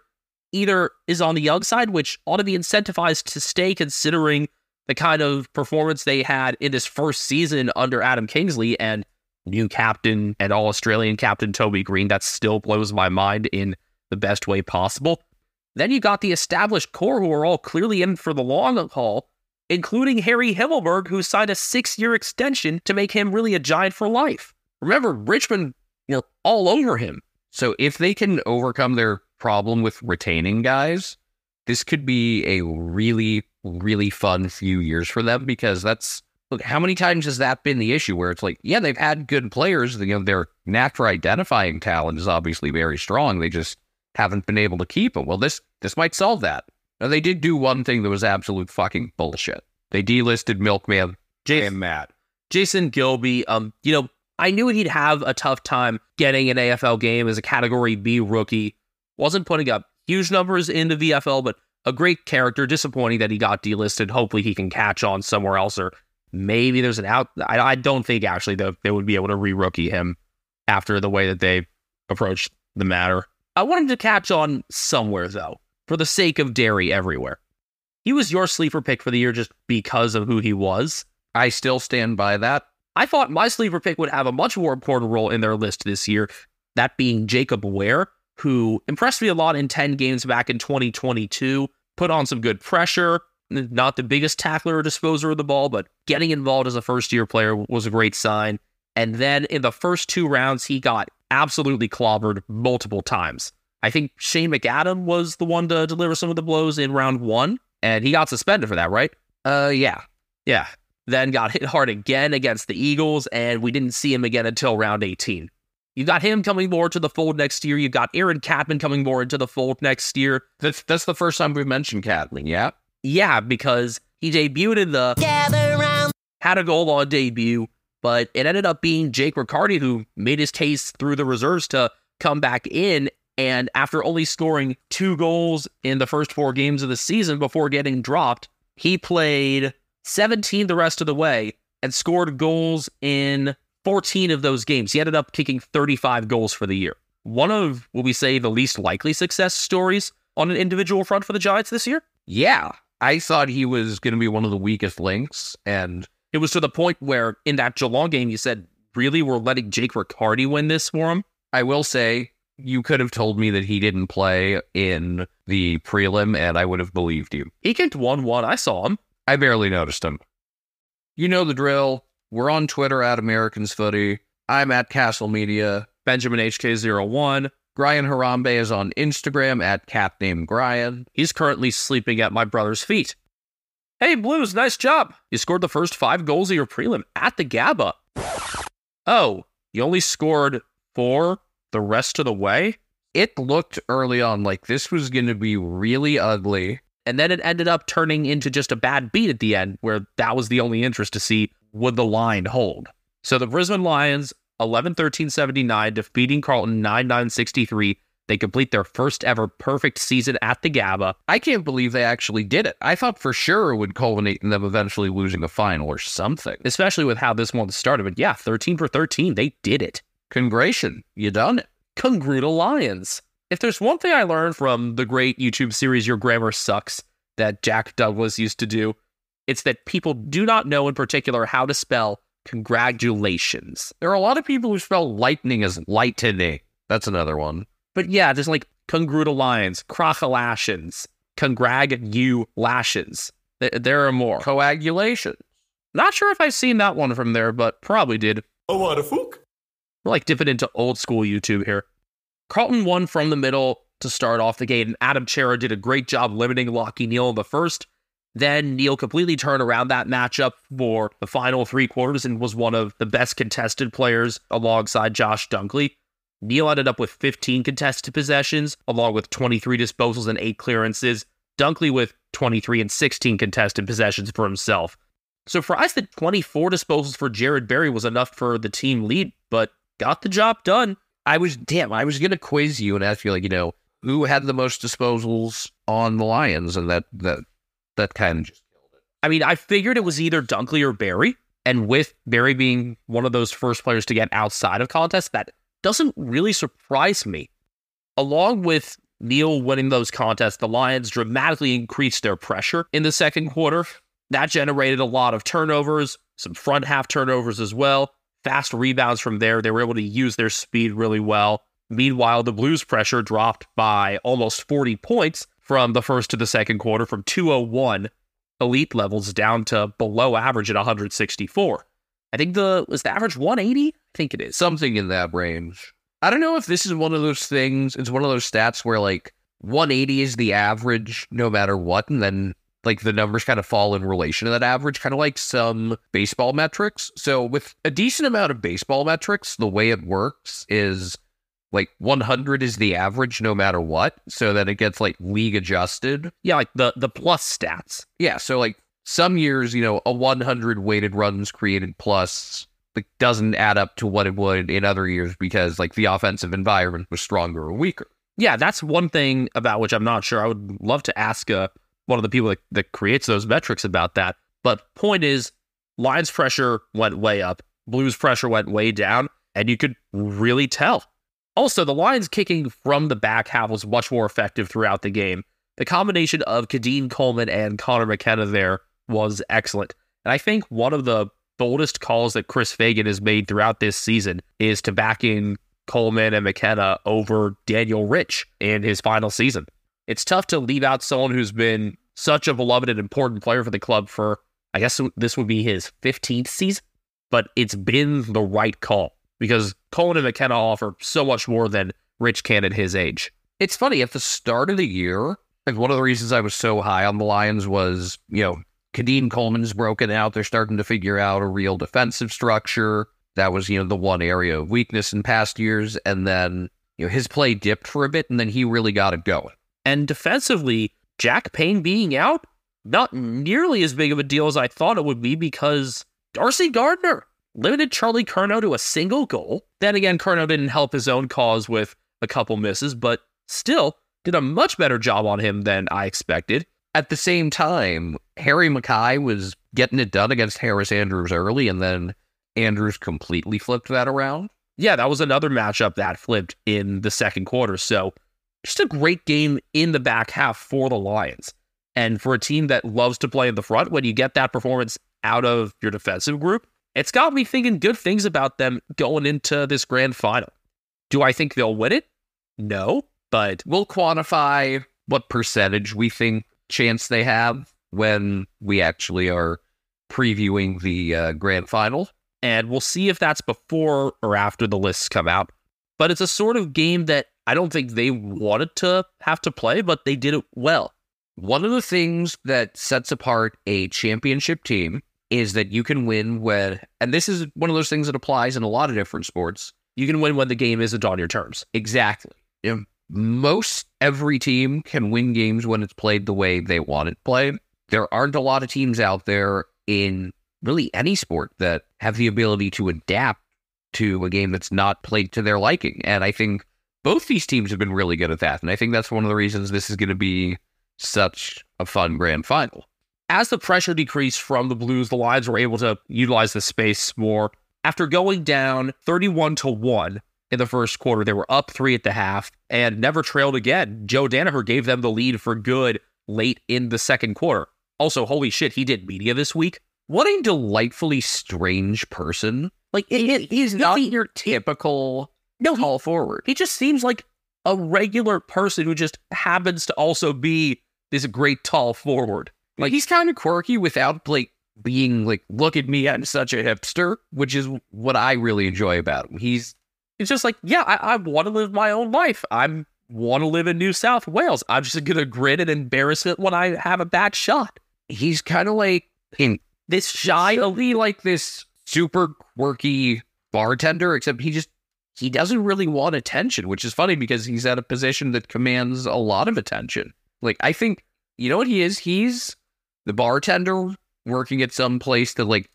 either is on the young side, which ought to be incentivized to stay considering the kind of performance they had in this first season under Adam Kingsley and new captain and all Australian captain Toby Green. That still blows my mind in the best way possible. Then you got the established core who are all clearly in for the long haul, including Harry Himmelberg, who signed a six year extension to make him really a giant for life. Remember, Richmond, you know, all over him. So if they can overcome their problem with retaining guys, this could be a really, really fun few years for them because that's look how many times has that been the issue where it's like, yeah, they've had good players, you know, their knack for identifying talent is obviously very strong. They just haven't been able to keep them. Well, this this might solve that. Now they did do one thing that was absolute fucking bullshit. They delisted Milkman Jason, and Matt. Jason Gillbee, um, you know, I knew he'd have a tough time getting an AFL game as a Category B rookie. Wasn't putting up huge numbers in the VFL, but a great character. Disappointing that he got delisted. Hopefully, he can catch on somewhere else, or maybe there's an out. I, I don't think actually they would be able to re-rookie him after the way that they approached the matter. I want him to catch on somewhere though, for the sake of Derry everywhere. He was your sleeper pick for the year just because of who he was. I still stand by that. I thought my sleeper pick would have a much more important role in their list this year, that being Jacob Wehr, who impressed me a lot in 10 games back in 2022, put on some good pressure, not the biggest tackler or disposer of the ball, but getting involved as a first year player was a great sign. And then in the first two rounds, he got absolutely clobbered multiple times. I think Shane McAdam was the one to deliver some of the blows in round one, and he got suspended for that, right? Uh, yeah. Yeah. Then got hit hard again against the Eagles, and we didn't see him again until round 18. You got him coming more to the fold next year. You got Aaron Cadman coming more into the fold next year. That's that's the first time we've mentioned Cadman, yeah? Yeah, because he debuted in the Gather Round, had a goal on debut, but it ended up being Jake Riccardi who made his case through the reserves to come back in. And after only scoring two goals in the first four games of the season before getting dropped, he played 17 the rest of the way and scored goals in 14 of those games. He ended up kicking 35 goals for the year. One of, will we say, the least likely success stories on an individual front for the Giants this year? Yeah. I thought he was going to be one of the weakest links. And it was to the point where in that Geelong game, you said, really, we're letting Jake Riccardi win this for him? I will say, you could have told me that he didn't play in the prelim, and I would have believed you. He kicked 1 1. I saw him. I barely noticed him. You know the drill. We're on Twitter at Americans Footy. I'm at Castle Media. Benjamin HK01. Brian Harambe is on Instagram at cat named Brian. He's currently sleeping at my brother's feet. Hey, Blues, nice job. You scored the first five goals of your prelim at the Gabba. Oh, you only scored four the rest of the way? It looked early on like this was going to be really ugly. And then it ended up turning into just a bad beat at the end, where that was the only interest to see would the line hold. So the Brisbane Lions, 11 13 79, defeating Carlton 9 9 63. They complete their first ever perfect season at the Gabba. I can't believe they actually did it. I thought for sure it would culminate in them eventually losing a final or something. Especially with how this one started. But yeah, 13 for 13, they did it. Congration, you done it. Congruta Lions. If there's one thing I learned from the great YouTube series Your Grammar Sucks that Jack Douglas used to do, it's that people do not know in particular how to spell congratulations. There are a lot of people who spell lightning as lightning. That's another one. But yeah, there's like congruta lions, crocolations, congratulations. There are more. Coagulation. Not sure if I've seen that one from there, but probably did. Oh, what a fook. We're like dipping into old school YouTube here. Carlton won from the middle to start off the gate, and Adam Cerra did a great job limiting Lachie Neale in the first. Then Neale completely turned around that matchup for the final three quarters and was one of the best contested players alongside Josh Dunkley. Neale ended up with 15 contested possessions, along with 23 disposals and 8 clearances. Dunkley with 23 and 16 contested possessions for himself. So for us, that 24 disposals for Jarrod Berry was enough for the team lead, but got the job done. I was, damn, I was going to quiz you and ask you, like, you know, who had the most disposals on the Lions, and that, that, that kind of just killed it. I mean, I figured it was either Dunkley or Berry, and with Berry being one of those first players to get outside of contests, that doesn't really surprise me. Along with Neale winning those contests, the Lions dramatically increased their pressure in the second quarter. That generated a lot of turnovers, some front half turnovers as well. Fast rebounds from there. They were able to use their speed really well. Meanwhile, the Blues pressure dropped by almost 40 points from the first to the second quarter from 201 elite levels down to below average at 164. I think the was the average 180? I think it is. Something in that range. I don't know if this is one of those things, it's one of those stats where like 180 is the average no matter what, and then like the numbers kind of fall in relation to that average, kind of like some baseball metrics. So with a decent amount of baseball metrics, the way it works is like 100 is the average no matter what, so that it gets like league adjusted. Yeah, like the the plus stats. Yeah, so like some years, you know, a 100 weighted runs created plus like, doesn't add up to what it would in other years because like the offensive environment was stronger or weaker. Yeah, that's one thing about which I'm not sure. I would love to ask uh, one of the people that, that creates those metrics about that. But point is, Lions pressure went way up, Blues pressure went way down, and you could really tell. Also, the Lions kicking from the back half was much more effective throughout the game. The combination of Keidean Coleman and Conor McKenna there was excellent. And I think one of the boldest calls that Chris Fagan has made throughout this season is to back in Coleman and McKenna over Daniel Rich in his final season. It's tough to leave out someone who's been such a beloved and important player for the club for, I guess this would be his 15th season, but it's been the right call because Coleman and McKenna offer so much more than Rich can at his age. It's funny, at the start of the year, like one of the reasons I was so high on the Lions was, you know, Keidean Coleman's broken out. They're starting to figure out a real defensive structure. That was, you know, the one area of weakness in past years. And then, you know, his play dipped for a bit and then he really got it going. And defensively, Jack Payne being out, not nearly as big of a deal as I thought it would be because Darcy Gardner limited Charlie Curnow to a single goal. Then again, Curnow didn't help his own cause with a couple misses, but still did a much better job on him than I expected. At the same time, Harry McKay was getting it done against Harris Andrews early, and then Andrews completely flipped that around. Yeah, that was another matchup that flipped in the second quarter. So just a great game in the back half for the Lions. And for a team that loves to play in the front, when you get that performance out of your defensive group, it's got me thinking good things about them going into this grand final. Do I think they'll win it? No, but we'll quantify what percentage we think chance they have when we actually are previewing the uh, grand final. And we'll see if that's before or after the lists come out. But it's a sort of game that I don't think they wanted to have to play, but they did it well. One of the things that sets apart a championship team is that you can win when, and this is one of those things that applies in a lot of different sports. You can win when the game isn't on your terms. Exactly. Most every team can win games when it's played the way they want it played. There aren't a lot of teams out there in really any sport that have the ability to adapt to a game that's not played to their liking. And I think both these teams have been really good at that. And I think that's one of the reasons this is going to be such a fun grand final. As the pressure decreased from the Blues, the Lions were able to utilize the space more. After going down 31 to 1 in the first quarter, they were up three at the half and never trailed again. Joe Daniher gave them the lead for good late in the second quarter. Also, holy shit, he did media this week. What a delightfully strange person. Like, it, it, he's not your typical no, tall forward. He just seems like a regular person who just happens to also be this great tall forward. Like, he's kind of quirky without, like, being like, look at me, I'm such a hipster, which is what I really enjoy about him. He's it's just like, yeah, I, I want to live my own life. I want to live in New South Wales. I'm just gonna grin and embarrass it when I have a bad shot. He's kind of like in this shy, like this super quirky bartender, except he just he doesn't really want attention, which is funny because he's at a position that commands a lot of attention. Like I think you know what he is? He's the bartender working at some place that like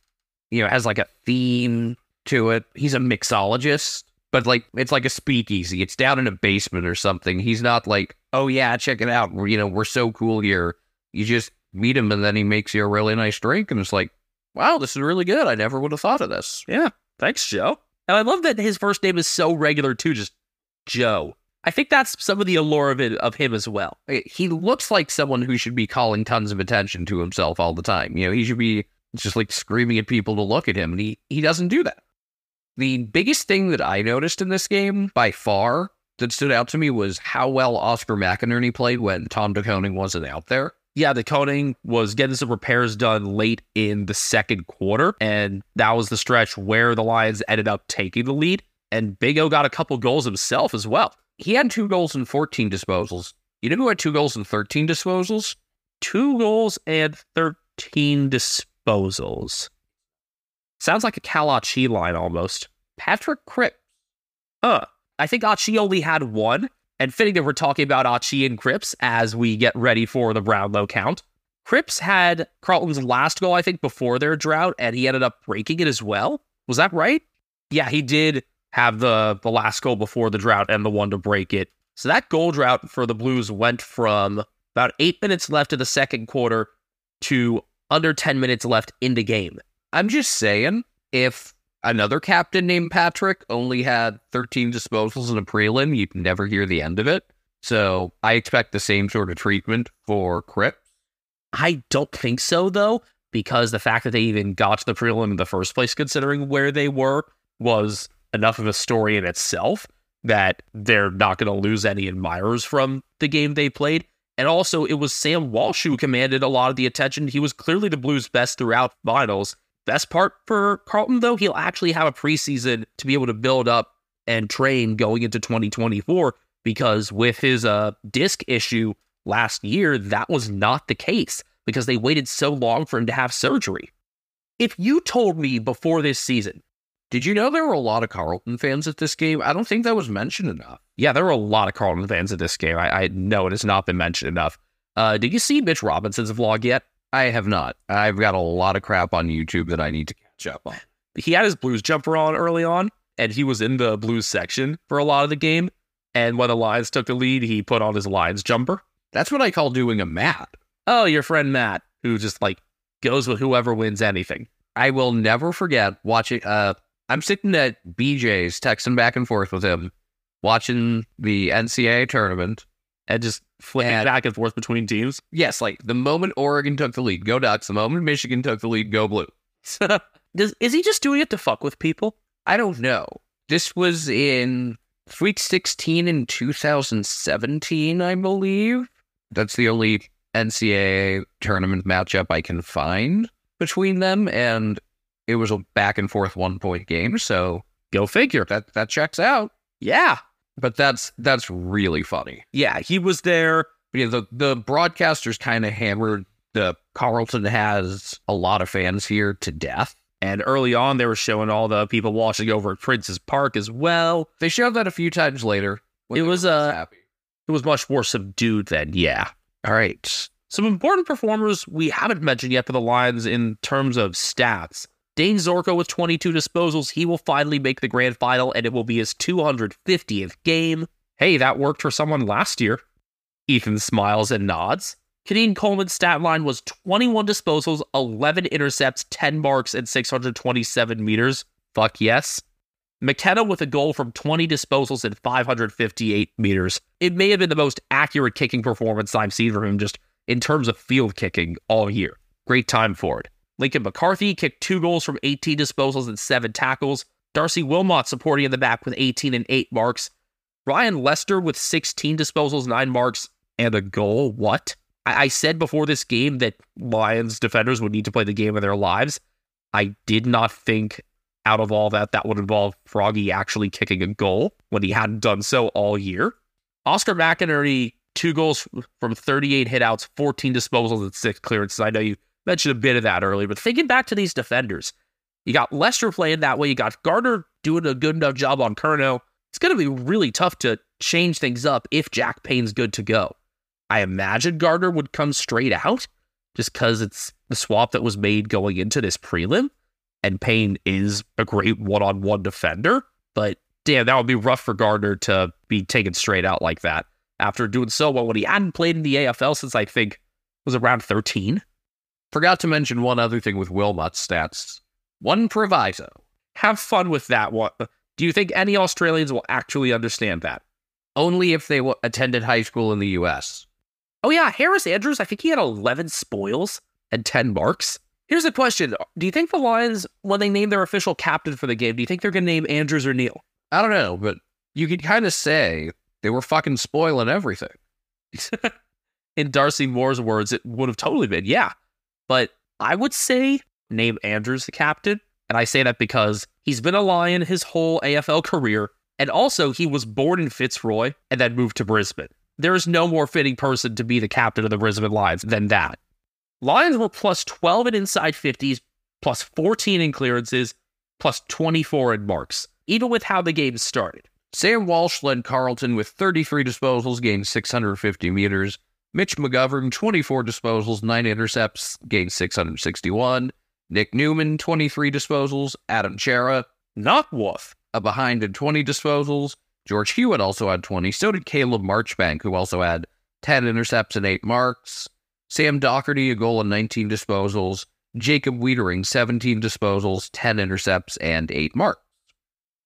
you know has like a theme to it. He's a mixologist, but like it's like a speakeasy. It's down in a basement or something. He's not like, oh yeah, check it out. You know, we're so cool here. You just meet him and then he makes you a really nice drink, and it's like, wow, this is really good. I never would have thought of this. Yeah, thanks, Joe. And I love that his first name is so regular too, just Joe. I think that's some of the allure of it of him as well. Eh, he looks like someone who should be calling tons of attention to himself all the time. You know, he should be just like screaming at people to look at him, and he he doesn't do that. The biggest thing that I noticed in this game by far that stood out to me was how well Oscar McInerney played when Tom De Koning wasn't out there. Yeah, De Koning was getting some repairs done late in the second quarter, and that was the stretch where the Lions ended up taking the lead. And Big O got a couple goals himself as well. He had two goals and 14 disposals. You know who had two goals and 13 disposals? Two goals and 13 disposals. Sounds like a Cal Achi line almost. Patrick Cripps. Huh. I think Achi only had one. And fitting that we're talking about Achi and Cripps as we get ready for the Brownlow count. Cripps had Carlton's last goal, I think, before their drought, and he ended up breaking it as well. Was that right? Yeah, he did have the the last goal before the drought and the one to break it. So that goal drought for the Blues went from about eight minutes left of the second quarter to under 10 minutes left in the game. I'm just saying, if another captain named Patrick only had 13 disposals in a prelim, you'd never hear the end of it. So I expect the same sort of treatment for Crip. I don't think so, though, because the fact that they even got to the prelim in the first place, considering where they were, was enough of a story in itself that they're not going to lose any admirers from the game they played. And also, it was Sam Walsh who commanded a lot of the attention. He was clearly the Blues' best throughout finals. Best part for Carlton, though, he'll actually have a preseason to be able to build up and train going into 2024 because with his uh, disc issue last year, that was not the case because they waited so long for him to have surgery. If you told me before this season, Did you know there were a lot of Carlton fans at this game? I don't think that was mentioned enough. yeah, there were a lot of Carlton fans at this game. I, I know it has not been mentioned enough. Uh, did you see Mitch Robinson's vlog yet? I have not. I've got a lot of crap on YouTube that I need to catch up on. he had his blues jumper on early on, and he was in the blues section for a lot of the game. And when the Lions took the lead, he put on his Lions jumper. That's what I call doing a mat. Oh, your friend Matt, who just like goes with whoever wins anything. I will never forget watching. Uh, I'm sitting at BJ's, texting back and forth with him, watching the NCAA tournament. And just flicking And- back and forth between teams. Yes, like the moment Oregon took the lead, go Ducks. The moment Michigan took the lead, go Blue. Does, is he just doing it to fuck with people? I don't know. This was in Sweet 16 in 2017, I believe. That's the only NCAA tournament matchup I can find between them, and it was a back and forth one point game. So Go figure. that that checks out. Yeah. But that's that's really funny. Yeah, he was there. But yeah, the the broadcasters kind of hammered the Carlton has a lot of fans here to death. And early on, they were showing all the people watching over at Prince's Park as well. They showed that a few times later. It was, uh, happy. It was much more subdued then, yeah. All right. Some important performers we haven't mentioned yet for the Lions in terms of stats. Dane Zorko with 22 disposals. He will finally make the grand final, and it will be his 250th game. Hey, that worked for someone last year. Ethan smiles and nods. Keidean Coleman's stat line was 21 disposals, 11 intercepts, 10 marks, and 627 meters. Fuck yes. McKenna with a goal from 20 disposals and 558 meters. It may have been the most accurate kicking performance I've seen from him just in terms of field kicking all year. Great time for it. Lincoln McCarthy kicked two goals from 18 disposals and seven tackles. Darcy Wilmot supporting in the back with 18 and 8 marks. Ryan Lester with 16 disposals, 9 marks, and a goal. What? I, I said before this game that Lions defenders would need to play the game of their lives. I did not think out of all that that would involve Froggy actually kicking a goal when he hadn't done so all year. Oscar McInerney, two goals from 38 hitouts, 14 disposals, and six clearances. I know you mentioned a bit of that earlier, but thinking back to these defenders, you got Lester playing that way. You got Gardner doing a good enough job on Curnow. It's going to be really tough to change things up if Jack Payne's good to go. I imagine Gardner would come straight out just because it's the swap that was made going into this prelim. And Payne is a great one on one defender. But damn, that would be rough for Gardner to be taken straight out like that after doing so well when he hadn't played in the AFL since I think was around 13. Forgot to mention one other thing with Wilmot's stats. One proviso. Have fun with that one. Do you think any Australians will actually understand that? Only if they w- attended high school in the U.S. Oh, yeah, Harris Andrews, I think he had 11 spoils and 10 marks. Here's a question Do you think the Lions, when they name their official captain for the game, do you think they're going to name Andrews or Neale? I don't know, but you could kind of say they were fucking spoiling everything. In Darcy Moore's words, it would have totally been, yeah. But I would say name Andrews the captain. And I say that because he's been a Lion his whole AFL career. And also, he was born in Fitzroy and then moved to Brisbane. There is no more fitting person to be the captain of the Brisbane Lions than that. Lions were plus 12 in inside 50s, plus 14 in clearances, plus 24 in marks, even with how the game started. Sam Walsh led Carlton with 33 disposals, gained 650 meters. Mitch McGovern, 24 disposals, 9 intercepts, gained 661. Nick Newman, 23 disposals. Adam Cerra, not Wolf, a behind in 20 disposals. George Hewitt also had 20. So did Caleb Marchbank, who also had 10 intercepts and 8 marks. Sam Docherty, a goal and 19 disposals. Jacob Weitering, 17 disposals, 10 intercepts, and 8 marks.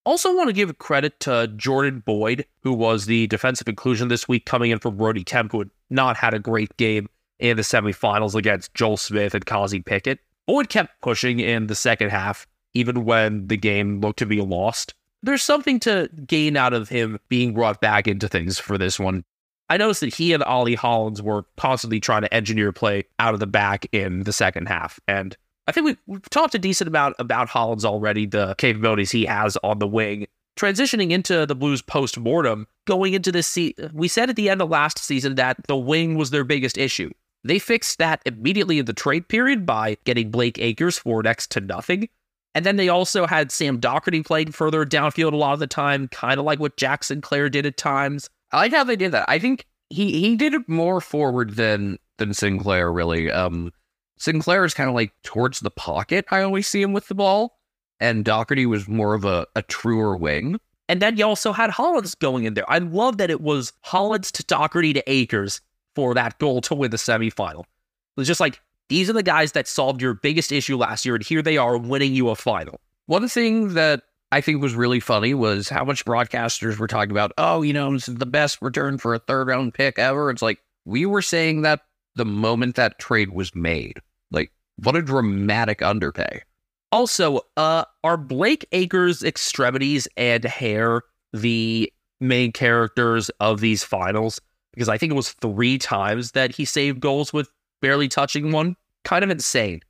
Also, want to give credit to Jordan Boyd, who was the defensive inclusion this week, coming in from Brody Kemp, who had not had a great game in the semifinals against Joel Smith and Kazi Pickett. Boyd kept pushing in the second half, even when the game looked to be lost. There's something to gain out of him being brought back into things for this one. I noticed that he and Ollie Hollins were constantly trying to engineer play out of the back in the second half. And I think we've, we've talked a decent amount about Hollins already, the capabilities he has on the wing. Transitioning into the Blues post mortem, going into this season, we said at the end of last season that the wing was their biggest issue. They fixed that immediately in the trade period by getting Blake Acres for next to nothing. And then they also had Sam Docherty playing further downfield a lot of the time, kind of like what Jackson Sinclair did at times. I like how they did that. I think he he did it more forward than than Sinclair really. Um, Sinclair is kind of like towards the pocket. I always see him with the ball, and Docherty was more of a, a truer wing. And then you also had Hollins going in there. I love that it was Hollins to Docherty to Acres for that goal to win the semifinal. It was just like these are the guys that solved your biggest issue last year, and here they are winning you a final. One thing that I think was really funny was how much broadcasters were talking about, oh, you know, this is the best return for a third round pick ever. It's like we were saying that the moment that trade was made. Like, what a dramatic underpay. Also, uh, are Blake Acres' extremities and hair the main characters of these finals? Because I think it was three times that he saved goals with barely touching one. Kind of insane.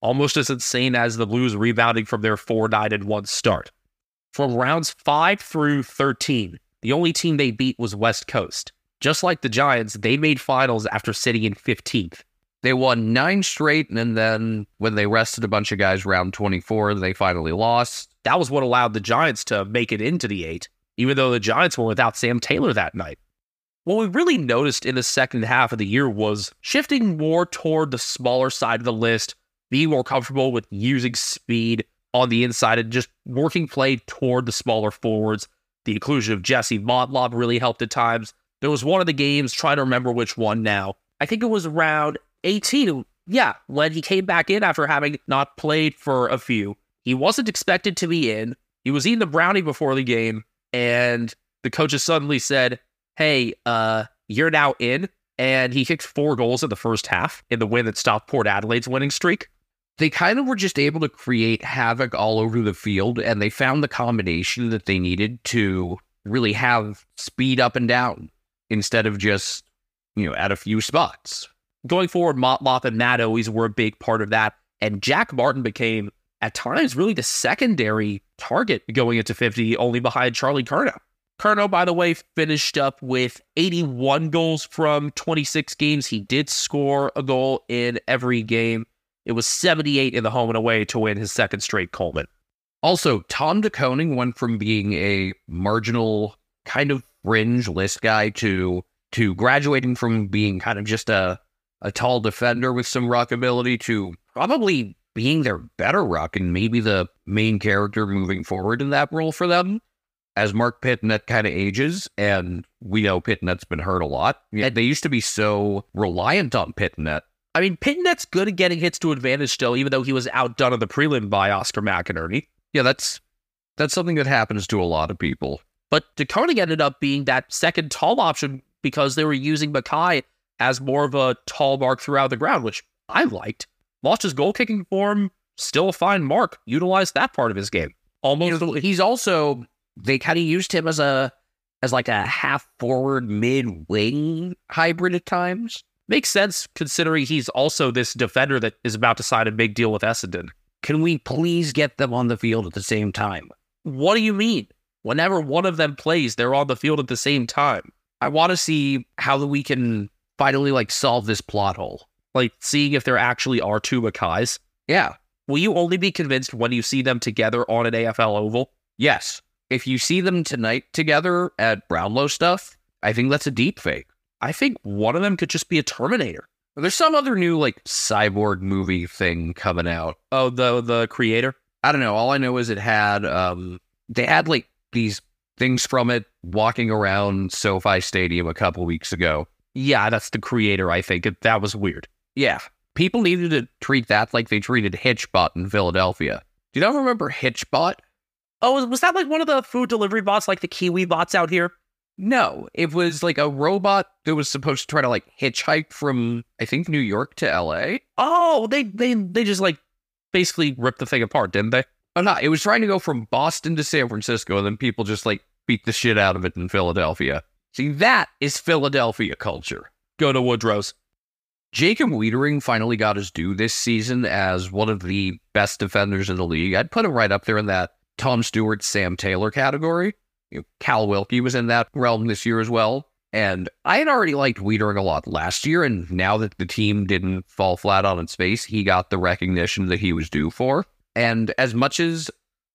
Almost as insane as the Blues rebounding from their 4 9 and 1 start. From rounds 5 through 13, the only team they beat was West Coast. Just like the Giants, they made finals after sitting in 15th. They won nine straight, and then when they rested a bunch of guys round 24, they finally lost. That was what allowed the Giants to make it into the eight, even though the Giants were without Sam Taylor that night. What we really noticed in the second half of the year was shifting more toward the smaller side of the list, being more comfortable with using speed on the inside and just working play toward the smaller forwards. The inclusion of Jesse Motlop really helped at times. There was one of the games, trying to remember which one now. I think it was around 18. Yeah, when he came back in after having not played for a few. He wasn't expected to be in. He was eating the brownie before the game, and the coaches suddenly said, Hey, uh, you're now in. And he kicked four goals in the first half in the win that stopped Port Adelaide's winning streak. They kind of were just able to create havoc all over the field, and they found the combination that they needed to really have speed up and down instead of just, you know, at a few spots. Going forward, Motlop and Matt always were a big part of that. And Jack Martin became, at times, really the secondary target going into 50, only behind Charlie Curnow. Curnow, by the way, finished up with 81 goals from 26 games. He did score a goal in every game. It was 78 in the home and away to win his second straight Coleman. Also, Tom De Koning went from being a marginal kind of fringe list guy to to graduating from being kind of just a a tall defender with some ruck ability to probably being their better ruck and maybe the main character moving forward in that role for them as Marc Pittonet kind of ages, and we know Pittonet's been hurt a lot. Yeah, they used to be so reliant on Pittonet. I mean, Pittonet's good at getting hits to advantage still, even though he was outdone on the prelim by Oscar McInerney. Yeah, that's that's something that happens to a lot of people. But De Koning ended up being that second tall option because they were using McKay as more of a tall mark throughout the ground, which I liked. Lost his goal kicking form, still a fine mark. Utilized that part of his game. Almost. You know, he's also they kind of used him as a as like a half forward mid wing hybrid at times. Makes sense considering he's also this defender that is about to sign a big deal with Essendon. Can we please get them on the field at the same time? What do you mean? Whenever one of them plays, they're on the field at the same time. I want to see how we can finally like solve this plot hole. Like seeing if there actually are two McKays. Yeah. Will you only be convinced when you see them together on an AFL oval? Yes. If you see them tonight together at Brownlow stuff, I think that's a deep fake. I think one of them could just be a Terminator. There's some other new like cyborg movie thing coming out. Oh, the the creator. I don't know. All I know is it had um they had like these things from it walking around SoFi Stadium a couple weeks ago. Yeah, that's the creator. I think It- that was weird. Yeah. People needed to treat that like they treated Hitchbot in Philadelphia. Do you not remember Hitchbot? Oh, was that like one of the food delivery bots, like the Kiwi bots out here? No, it was like a robot that was supposed to try to like hitchhike from I think New York to LA. Oh, they they they just like basically ripped the thing apart, didn't they? Uh, oh no, it was trying to go from Boston to San Francisco, and then people just like beat the shit out of it in Philadelphia. See, that is Philadelphia culture. Go to Woodrow's. Jacob Weitering finally got his due this season as one of the best defenders in the league. I'd put him right up there in that Tom Stewart, Sam Taylor category. You know, Cal Wilkie was in that realm this year as well. And I had already liked Weitering a lot last year, and now that the team didn't fall flat on its face, he got the recognition that he was due for. And as much as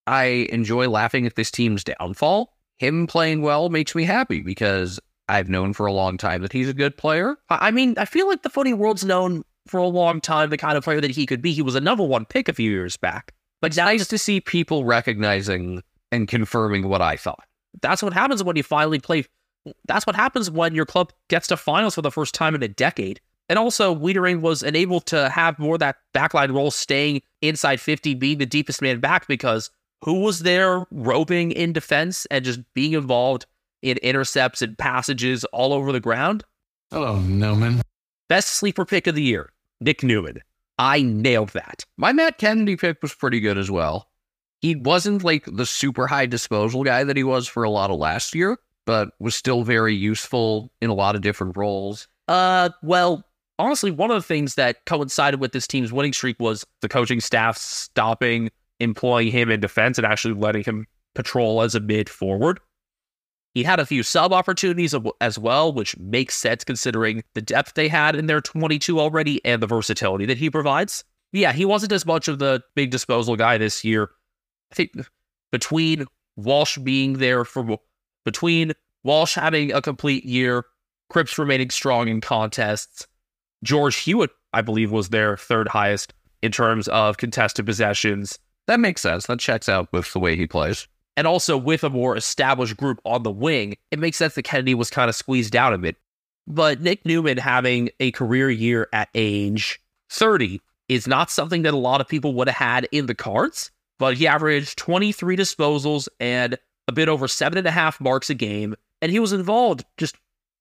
I enjoy laughing at this team's downfall, him playing well makes me happy because I've known for a long time that he's a good player. I mean, I feel like the footy world's known for a long time the kind of player that he could be. He was a number one pick a few years back. But It's nice to see people recognizing and confirming what I thought. that's what happens when you finally play. That's what happens when your club gets to finals for the first time in a decade. And also, Weitering was enabled to have more of that backline role, staying inside 50, being the deepest man back because who was there roping in defense and just being involved in intercepts and passages all over the ground? Hello, Newman. Best sleeper pick of the year, Nick Newman. I nailed that. My Matt Kennedy pick was pretty good as well. He wasn't like the super high disposal guy that he was for a lot of last year, but was still very useful in a lot of different roles. Uh, well, honestly, one of the things that coincided with this team's winning streak was the coaching staff stopping employing him in defense and actually letting him patrol as a mid forward. He had a few sub opportunities as well, which makes sense considering the depth they had in their 22 already and the versatility that he provides. Yeah, he wasn't as much of the big disposal guy this year. I think between Walsh being there for between Walsh having a complete year, Cripps remaining strong in contests, George Hewitt, I believe, was their third highest in terms of contested possessions, That makes sense. That checks out with the way he plays. and also with a more established group on the wing, it makes sense that Kennedy was kind of squeezed out a bit. But Nick Newman having a career year at age 30 is not something that a lot of people would have had in the cards. But he averaged 23 disposals and a bit over seven and a half marks a game. And he was involved just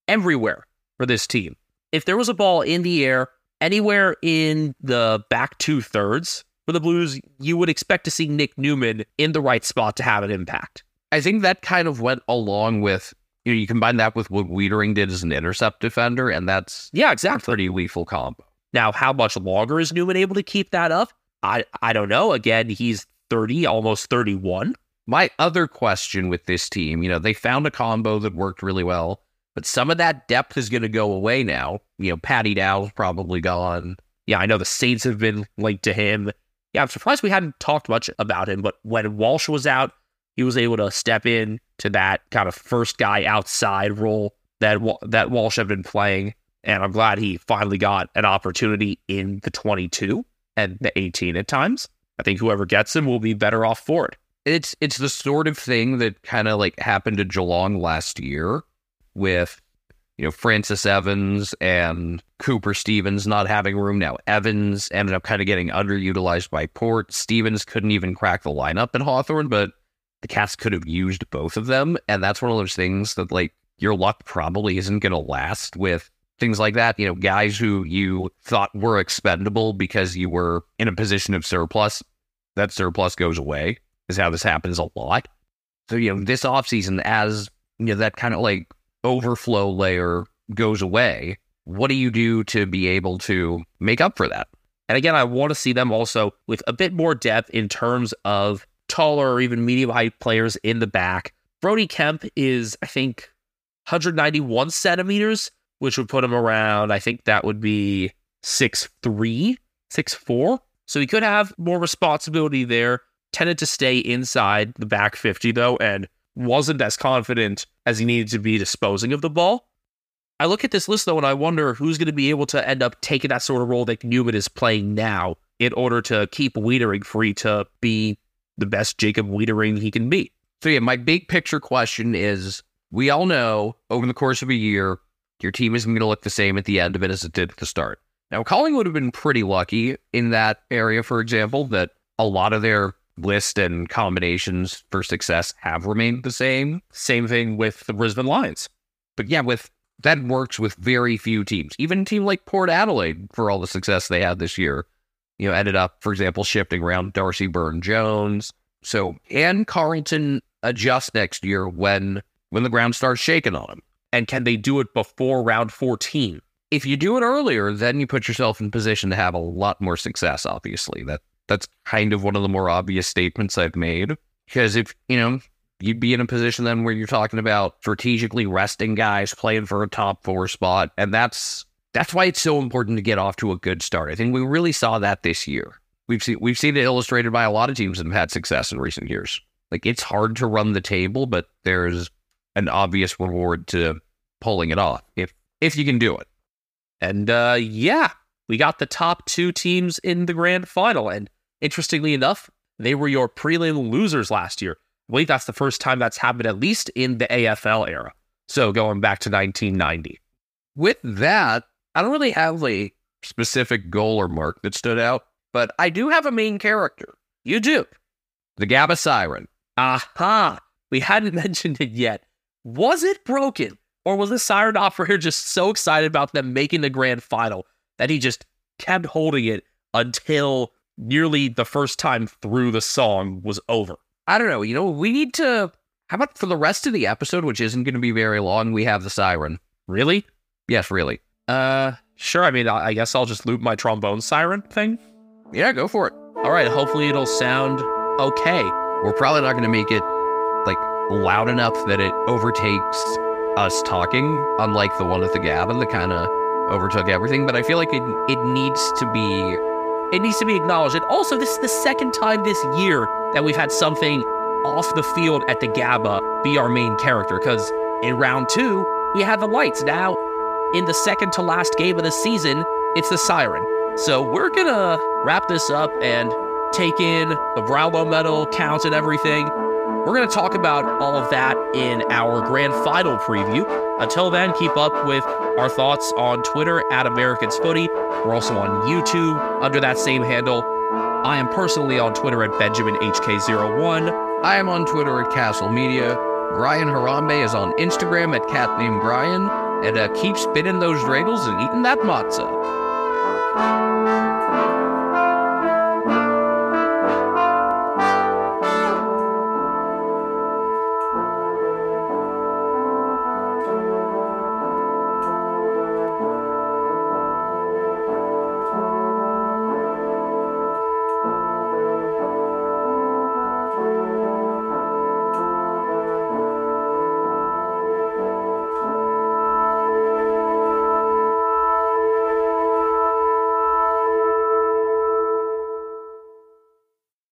everywhere for this team. If there was a ball in the air anywhere in the back two thirds for the Blues, you would expect to see Nick Newman in the right spot to have an impact. I think that kind of went along with, you know, you combine that with what Weitering did as an intercept defender, and that's Yeah, a exactly. pretty lethal combo. Now, how much longer is Newman able to keep that up? I I don't know. Again, he's 30, almost 31. My other question with this team, you know, they found a combo that worked really well, but some of that depth is going to go away now. You know, Paddy Dow's probably gone. Yeah, I know the Saints have been linked to him. Yeah, I'm surprised we hadn't talked much about him, but when Walsh was out, he was able to step in to that kind of first guy outside role that that Walsh had been playing, and I'm glad he finally got an opportunity in the 22 and the 18 at times. I think whoever gets him will be better off for it. It's it's the sort of thing that kind of like happened to Geelong last year with you know Francis Evans and Cooper Stevens not having room now. Evans ended up kind of getting underutilized by Port. Stevens couldn't even crack the lineup in Hawthorn, but the Cats could have used both of them, and that's one of those things that like your luck probably isn't going to last with things like that. You know, guys who you thought were expendable because you were in a position of surplus, that surplus goes away is how this happens a lot. So, you know, this offseason, as you know, that kind of like overflow layer goes away, what do you do to be able to make up for that? And again, I want to see them also with a bit more depth in terms of taller or even medium height players in the back. Brody Kemp is, I think, 191 centimeters, which would put him around, I think that would be 6'3, 6'4. So he could have more responsibility there. Tended to stay inside the back 50, though, and wasn't as confident as he needed to be disposing of the ball. I look at this list though, and I wonder who's going to be able to end up taking that sort of role that Newman is playing now in order to keep Weitering free to be the best Jacob Weitering he can be. So yeah, my big picture question is: We all know over the course of a year, your team isn't going to look the same at the end of it as it did at the start. Now, Collingwood have been pretty lucky in that area, for example, that a lot of their list and combinations for success have remained the same. Same thing with the Brisbane Lions. But yeah, with that works with very few teams. Even a team like Port Adelaide, for all the success they had this year, you know, ended up, for example, shifting around Darcy Byrne Jones. So and Carlton adjust next year when when the ground starts shaking on them. And can they do it before round 14? If you do it earlier, then you put yourself in position to have a lot more success, obviously. That that's kind of one of the more obvious statements I've made. Because if, you know, you'd be in a position then where you're talking about strategically resting guys, playing for a top four spot. And that's that's why it's so important to get off to a good start. I think we really saw that this year. We've seen we've seen it illustrated by a lot of teams that have had success in recent years. Like it's hard to run the table, but there's an obvious reward to pulling it off if if you can do it. And uh yeah, we got the top two teams in the grand final. And interestingly enough, they were your prelim losers last year. I believe that's the first time that's happened, at least in the AFL era. So going back to 1990. With that, I don't really have a specific goal or mark that stood out, but I do have a main character. You do. The Gabba Siren. Aha. We hadn't mentioned it yet. Was it broken? Or was the siren operator just so excited about them making the grand final that he just kept holding it until nearly the first time through the song was over? I don't know. You know, we need to. How about for the rest of the episode, which isn't going to be very long, we have the siren. Really? Yes, really. Uh, sure. I mean, I guess I'll just loop my trombone siren thing. Yeah, go for it. All right. Hopefully, it'll sound okay. We're probably not going to make it like loud enough that it overtakes us talking, unlike the one at the Gabba that kind of overtook everything. But I feel like it it needs to be It needs to be acknowledged. And also, this is the second time this year that we've had something off the field at the Gabba be our main character. Because in round two, we had the lights. Now, in the second to last game of the season, it's the siren. So we're gonna wrap this up and take in the Brownlow medal counts and everything. We're gonna talk about all of that in our grand final preview. Until then, keep up with our thoughts on Twitter at Americans Footy. We're also on YouTube under that same handle. I am personally on Twitter at BenjaminHK01. I am on Twitter at Castle Media. Brian Harambe is on Instagram at named Brian. And uh, keep spinning those dreidels and eating that matzah.